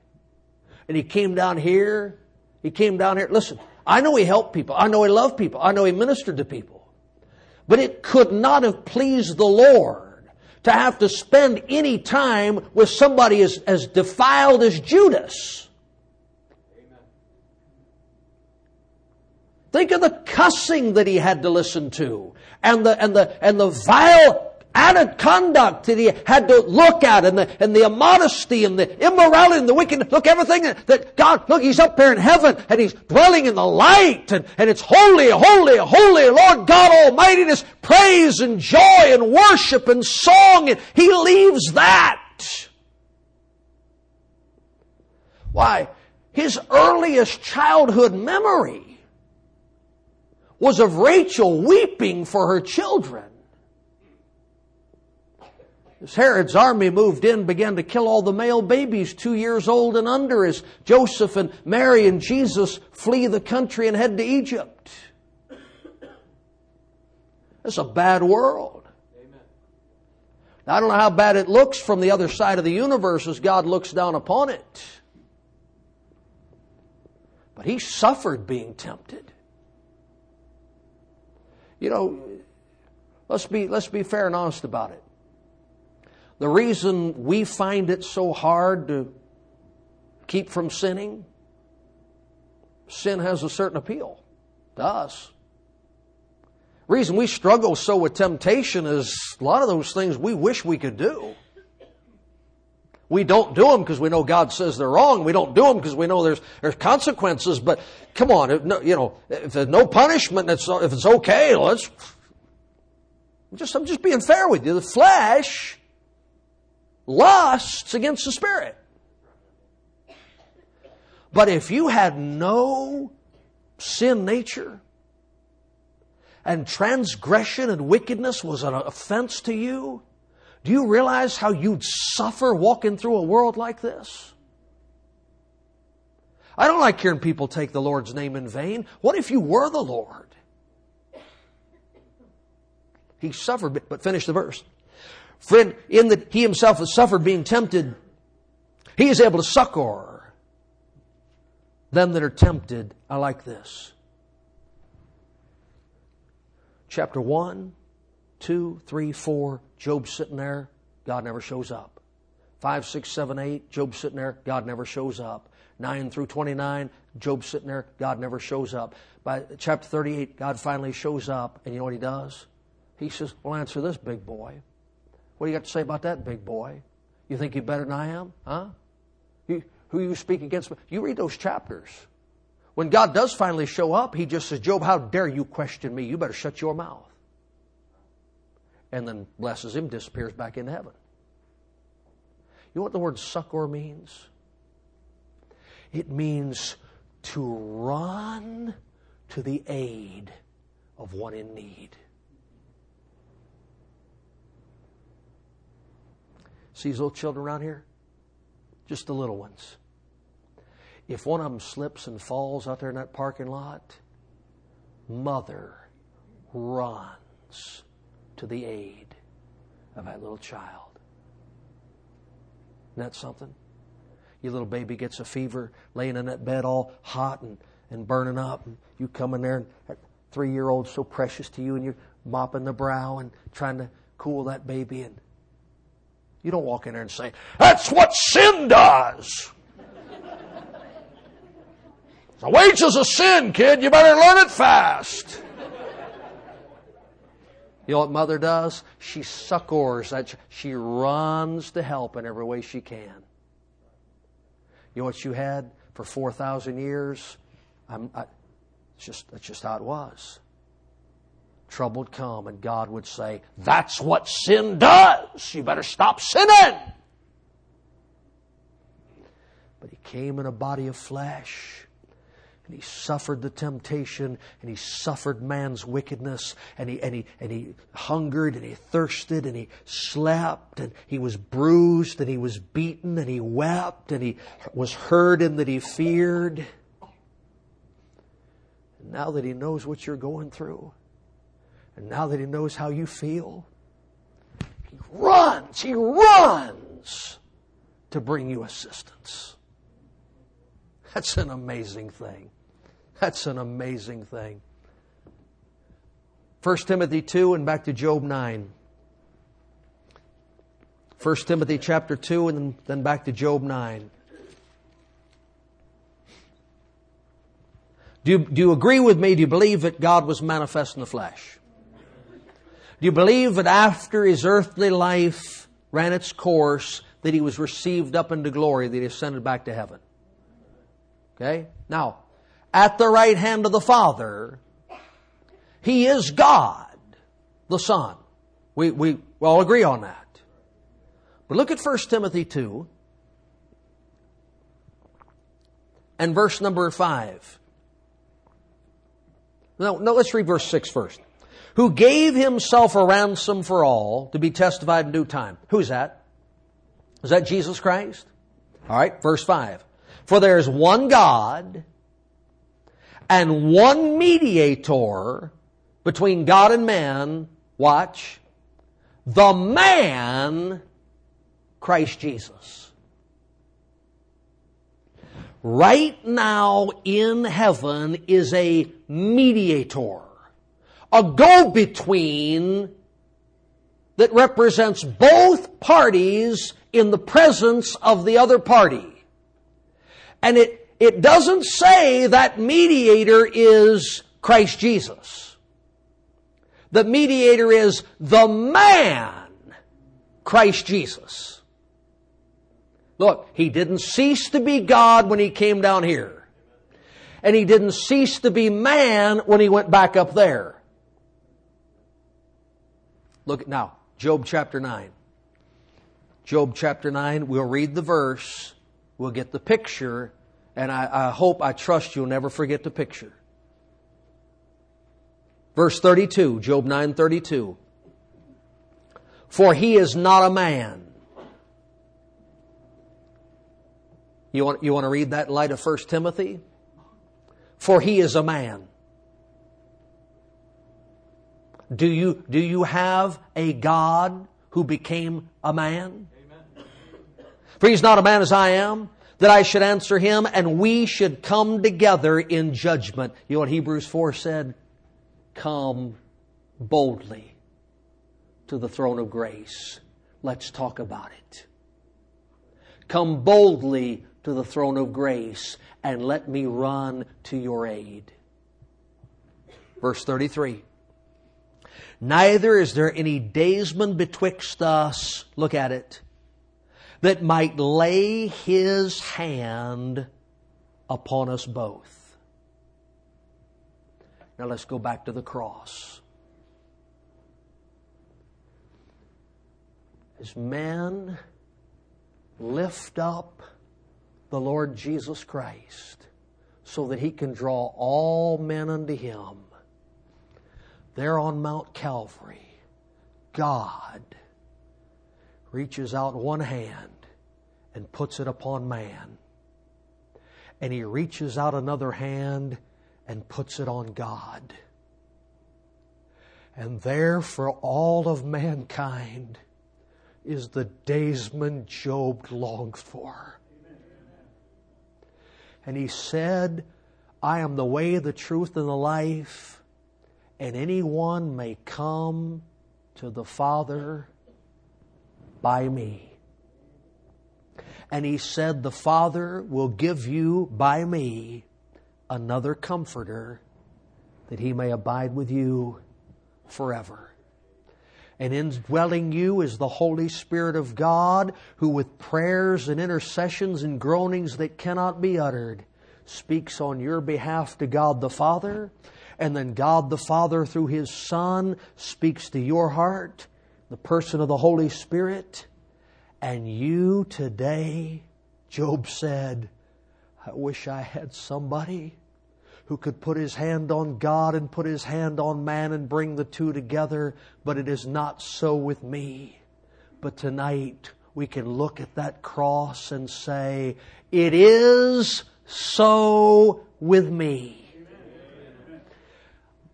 S1: And he came down here. He came down here. Listen, I know he helped people. I know he loved people. I know he ministered to people. But it could not have pleased the Lord to have to spend any time with somebody as, as defiled as Judas. Think of the cussing that he had to listen to and the, and the, and the vile added conduct that he had to look at and the, and the immodesty and the immorality and the wickedness. Look, everything that God, look, he's up there in heaven and he's dwelling in the light and, and it's holy, holy, holy, Lord God Almighty. And praise and joy and worship and song and he leaves that. Why? His earliest childhood memory was of Rachel weeping for her children. As Herod's army moved in, began to kill all the male babies two years old and under as Joseph and Mary and Jesus flee the country and head to Egypt. It's a bad world. Now, I don't know how bad it looks from the other side of the universe as God looks down upon it. But he suffered being tempted. You know, let's be, let's be fair and honest about it. The reason we find it so hard to keep from sinning, sin has a certain appeal to us. Reason we struggle so with temptation is a lot of those things we wish we could do. We don't do them because we know God says they're wrong. We don't do them because we know there's there's consequences. But come on, if no, you know, if there's no punishment, it's, if it's okay, let's. I'm just I'm just being fair with you. The flesh lusts against the Spirit. But if you had no sin nature, and transgression and wickedness was an offense to you, do you realize how you'd suffer walking through a world like this? I don't like hearing people take the Lord's name in vain. What if you were the Lord? He suffered, but finish the verse. Friend, in that he himself has suffered being tempted, he is able to succor them that are tempted. I like this. Chapter 1, 2, 3, 4, Job sitting there, God never shows up. 5, 6, 7, 8, Job sitting there, God never shows up. 9 through 29, Job sitting there, God never shows up. By chapter 38, God finally shows up, and you know what he does? He says, Well, answer this, big boy. What do you got to say about that, big boy? You think you're better than I am? Huh? You, who you speak against? You read those chapters. When God does finally show up, He just says, Job, how dare you question me? You better shut your mouth. And then blesses him, disappears back into heaven. You know what the word succor means? It means to run to the aid of one in need. See these little children around here? Just the little ones. If one of them slips and falls out there in that parking lot, mother runs to the aid of that little child. Isn't that something? Your little baby gets a fever, laying in that bed all hot and, and burning up. And you come in there, and that three year old so precious to you, and you're mopping the brow and trying to cool that baby. And you don't walk in there and say, That's what sin does. the wages of sin, kid. You better learn it fast. You know what mother does? She succors. That she runs to help in every way she can. You know what you had for four thousand years? I'm, I, it's just that's just how it was trouble would come and God would say, That's what sin does. You better stop sinning. But he came in a body of flesh. And he suffered the temptation and he suffered man's wickedness and he, and he, and he hungered and he thirsted and he slept and he was bruised and he was beaten and he wept and he was hurt and that he feared. And now that he knows what you're going through, and now that he knows how you feel, he runs, he runs to bring you assistance. That's an amazing thing. That's an amazing thing. 1 Timothy 2 and back to Job 9. 1 Timothy chapter 2 and then back to Job 9. Do you, do you agree with me? Do you believe that God was manifest in the flesh? Do you believe that after his earthly life ran its course, that he was received up into glory, that he ascended back to heaven? Okay? Now, at the right hand of the Father, he is God, the Son. We, we all agree on that. But look at 1 Timothy 2 and verse number 5. No, no, let's read verse 6 first. Who gave himself a ransom for all to be testified in due time. Who's that? Is that Jesus Christ? All right, verse 5. For there is one God and one mediator between God and man. Watch. The man, Christ Jesus. Right now in heaven is a mediator, a go-between that represents both parties in the presence of the other party. And it, it doesn't say that mediator is Christ Jesus. The mediator is the man, Christ Jesus. Look, he didn't cease to be God when he came down here. And he didn't cease to be man when he went back up there. Look now, Job chapter 9. Job chapter 9, we'll read the verse, we'll get the picture, and I, I hope, I trust you'll never forget the picture. Verse 32, Job 9 32. For he is not a man You want, you want to read that in light of 1 Timothy? For he is a man. Do you, do you have a God who became a man? Amen. For he's not a man as I am, that I should answer him, and we should come together in judgment. You know what Hebrews 4 said? Come boldly to the throne of grace. Let's talk about it. Come boldly to the throne of grace and let me run to your aid. Verse 33. Neither is there any daysman betwixt us, look at it, that might lay his hand upon us both. Now let's go back to the cross. As men lift up the Lord Jesus Christ so that he can draw all men unto him. There on Mount Calvary, God reaches out one hand and puts it upon man. And he reaches out another hand and puts it on God. And there for all of mankind is the daysman Job longed for. And he said, I am the way, the truth, and the life, and anyone may come to the Father by me. And he said, The Father will give you by me another comforter that he may abide with you forever. And indwelling you is the Holy Spirit of God, who with prayers and intercessions and groanings that cannot be uttered, speaks on your behalf to God the Father, and then God the Father through His Son speaks to your heart, the person of the Holy Spirit, and you today, Job said, I wish I had somebody who could put his hand on God and put his hand on man and bring the two together, but it is not so with me. But tonight we can look at that cross and say, it is so with me.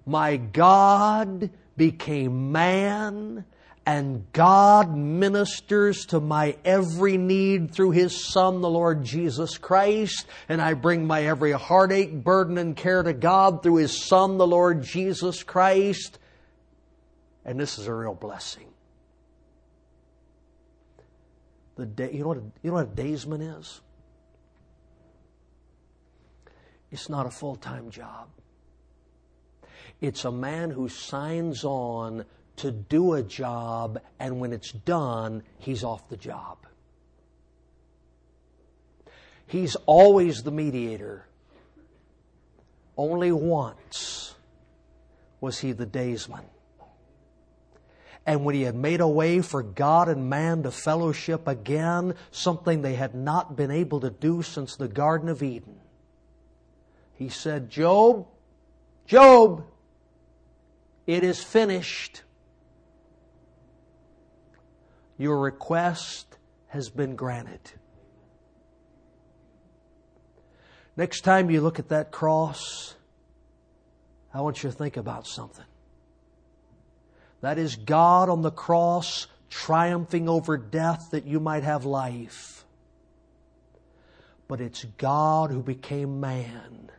S1: My God became man and God ministers to my every need through His Son, the Lord Jesus Christ, and I bring my every heartache, burden, and care to God through His Son, the Lord Jesus Christ. And this is a real blessing. The day, you know what a, you know what a daysman is? It's not a full-time job. It's a man who signs on to do a job and when it's done, he's off the job. He's always the mediator. Only once was he the daysman. And when he had made a way for God and man to fellowship again, something they had not been able to do since the Garden of Eden, he said, Job, Job, it is finished. Your request has been granted. Next time you look at that cross, I want you to think about something. That is God on the cross triumphing over death that you might have life. But it's God who became man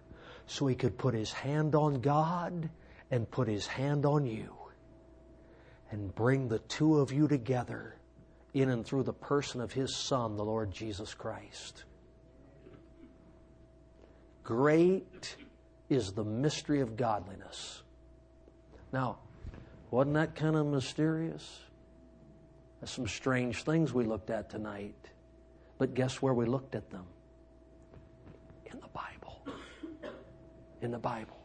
S1: so he could put his hand on God and put his hand on you and bring the two of you together in and through the person of his Son, the Lord Jesus Christ. Great is the mystery of godliness. Now, wasn't that kind of mysterious? There's some strange things we looked at tonight. But guess where we looked at them? In the Bible. In the Bible.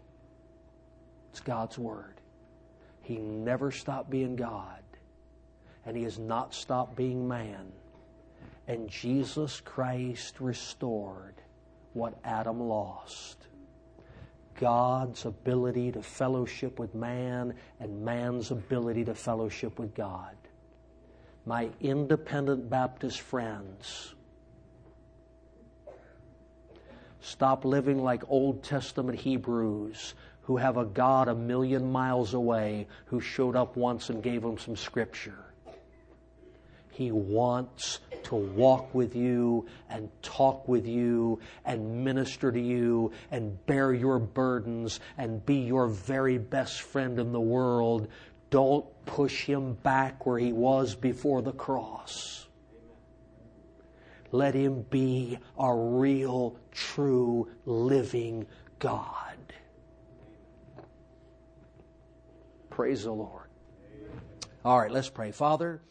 S1: It's God's Word. He never stopped being God, and He has not stopped being man. And Jesus Christ restored what Adam lost. God's ability to fellowship with man and man's ability to fellowship with God. My independent Baptist friends, stop living like Old Testament Hebrews who have a God a million miles away who showed up once and gave them some scripture. He wants to walk with you and talk with you and minister to you and bear your burdens and be your very best friend in the world. Don't push him back where he was before the cross. Let him be a real, true, living God. Praise the Lord. All right, let's pray. Father,